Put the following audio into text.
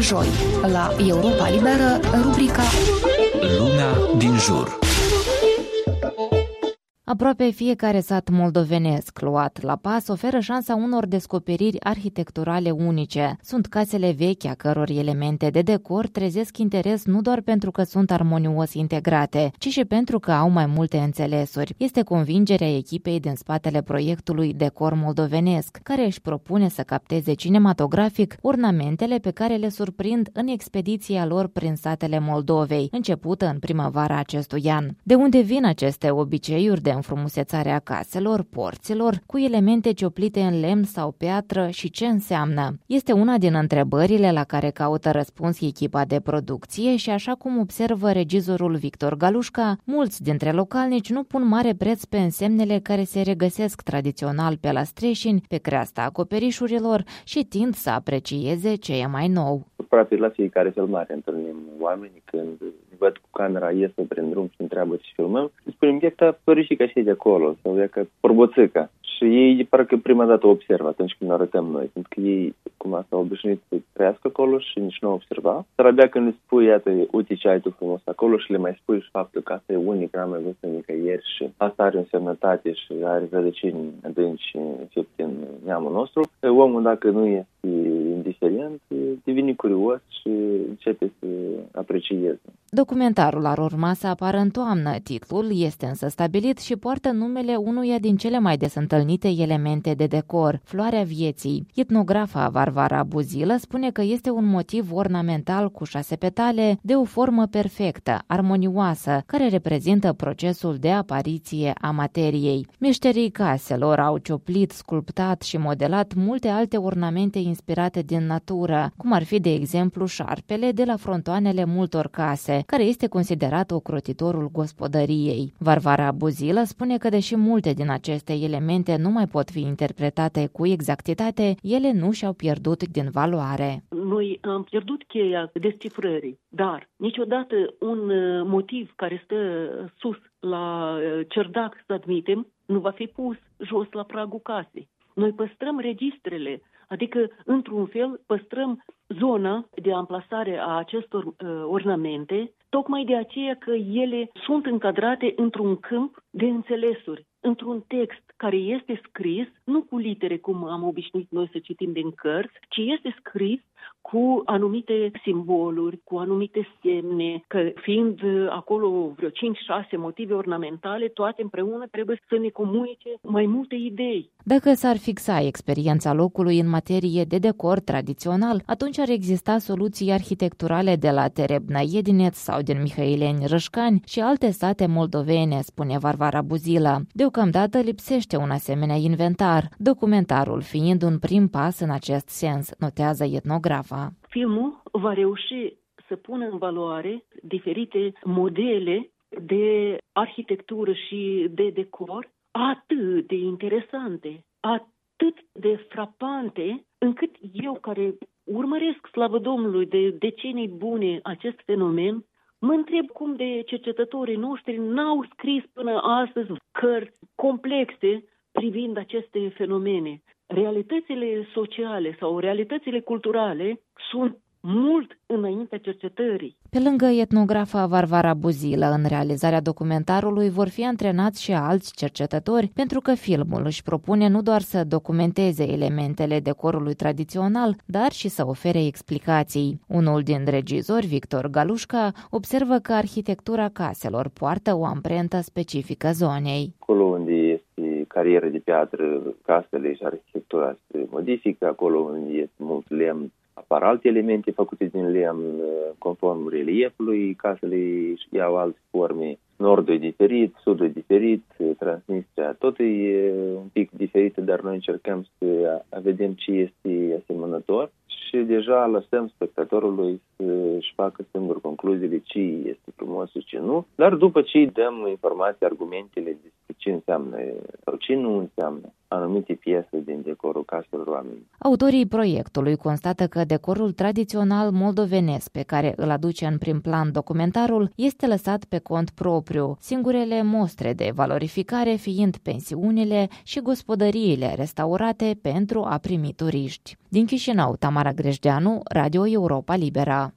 joi, la Europa Liberă, rubrica Lumea din jur. Aproape fiecare sat moldovenesc luat la pas oferă șansa unor descoperiri arhitecturale unice. Sunt casele vechi a căror elemente de decor trezesc interes nu doar pentru că sunt armonios integrate, ci și pentru că au mai multe înțelesuri. Este convingerea echipei din spatele proiectului Decor Moldovenesc, care își propune să capteze cinematografic ornamentele pe care le surprind în expediția lor prin satele Moldovei, începută în primăvara acestui an. De unde vin aceste obiceiuri de înfrumusețarea caselor, porților, cu elemente cioplite în lemn sau piatră și ce înseamnă. Este una din întrebările la care caută răspuns echipa de producție și așa cum observă regizorul Victor Galușca, mulți dintre localnici nu pun mare preț pe însemnele care se regăsesc tradițional pe la streșini, pe creasta acoperișurilor și tind să aprecieze ce e mai nou. Aproape la fiecare filmare întâlnim oameni când văd cu camera, iesă prin drum și întreabă ce filmăm. Spunem, e ca părișica și de acolo, sau e ca porboțica. Și ei parcă prima dată observă atunci când arătăm noi, pentru că ei cum s-au obișnuit să trăiască acolo și nici nu observa. Dar abia când le spui, iată, uite ce ai tu frumos acolo și le mai spui și faptul că asta e unic, n-am mai văzut nicăieri și asta are însemnătate și are rădăcini adânci în neamul nostru, omul dacă nu este indiferent, devine curios și începe să aprecieze. Documentarul ar urma să apară în toamnă. Titlul este însă stabilit și poartă numele unuia din cele mai des întâlnite elemente de decor, floarea vieții. Etnografa Varvara Buzilă spune că este un motiv ornamental cu șase petale de o formă perfectă, armonioasă, care reprezintă procesul de apariție a materiei. Meșterii caselor au cioplit, sculptat și modelat multe alte ornamente inspirate din natură, cum ar fi de exemplu șarpele de la frontoanele multor case, care este considerat ocrotitorul gospodăriei. Varvara Buzilă spune că deși multe din aceste elemente nu mai pot fi interpretate cu exactitate, ele nu și-au pierdut din valoare. Noi am pierdut cheia descifrării, dar niciodată un uh, motiv care stă sus la uh, cerdac, să admitem, nu va fi pus jos la pragul casei. Noi păstrăm registrele, adică, într-un fel, păstrăm zona de amplasare a acestor uh, ornamente, tocmai de aceea că ele sunt încadrate într-un câmp de înțelesuri, într-un text care este scris, nu cu litere cum am obișnuit noi să citim din cărți, ci este scris cu anumite simboluri, cu anumite semne, că fiind acolo vreo 5-6 motive ornamentale, toate împreună trebuie să ne comunice mai multe idei. Dacă s-ar fixa experiența locului în materie de decor tradițional, atunci ar exista soluții arhitecturale de la Terebna Edinet sau din Mihaileni Rășcani și alte state moldovene, spune Varvara Buzila. Deocamdată lipsește un asemenea inventar, documentarul fiind un prim pas în acest sens, notează etnografa. Filmul va reuși să pună în valoare diferite modele de arhitectură și de decor atât de interesante, atât de frapante, încât eu care urmăresc, slavă Domnului, de decenii bune acest fenomen, mă întreb cum de cercetătorii noștri n-au scris până astăzi cărți complexe privind aceste fenomene. Realitățile sociale sau realitățile culturale sunt mult înaintea cercetării. Pe lângă etnografa Varvara Buzilă, în realizarea documentarului vor fi antrenați și alți cercetători, pentru că filmul își propune nu doar să documenteze elementele decorului tradițional, dar și să ofere explicații. Unul din regizori, Victor Galușca, observă că arhitectura caselor poartă o amprentă specifică zonei. Acolo unde este carieră de piatră, casele și arhitectura se modifică, acolo unde este mult lemn, apar alte elemente făcute din lemn conform reliefului, casele iau alte forme, nordul e diferit, sudul e diferit, Transnistria tot e un pic diferit, dar noi încercăm să vedem ce este asemănător și deja lăsăm spectatorului să-și facă singur concluziile ce este frumos și ce nu, dar după ce îi dăm informații, argumentele despre ce înseamnă sau ce nu înseamnă anumite piese din decorul caselor oamenilor. Autorii proiectului constată că decorul tradițional moldovenesc pe care îl aduce în prim plan documentarul este lăsat pe cont propriu, singurele mostre de valorificare fiind pensiunile și gospodăriile restaurate pentru a primi turiști. Din Chișinău, Tamara Grejdeanu, Radio Europa Libera.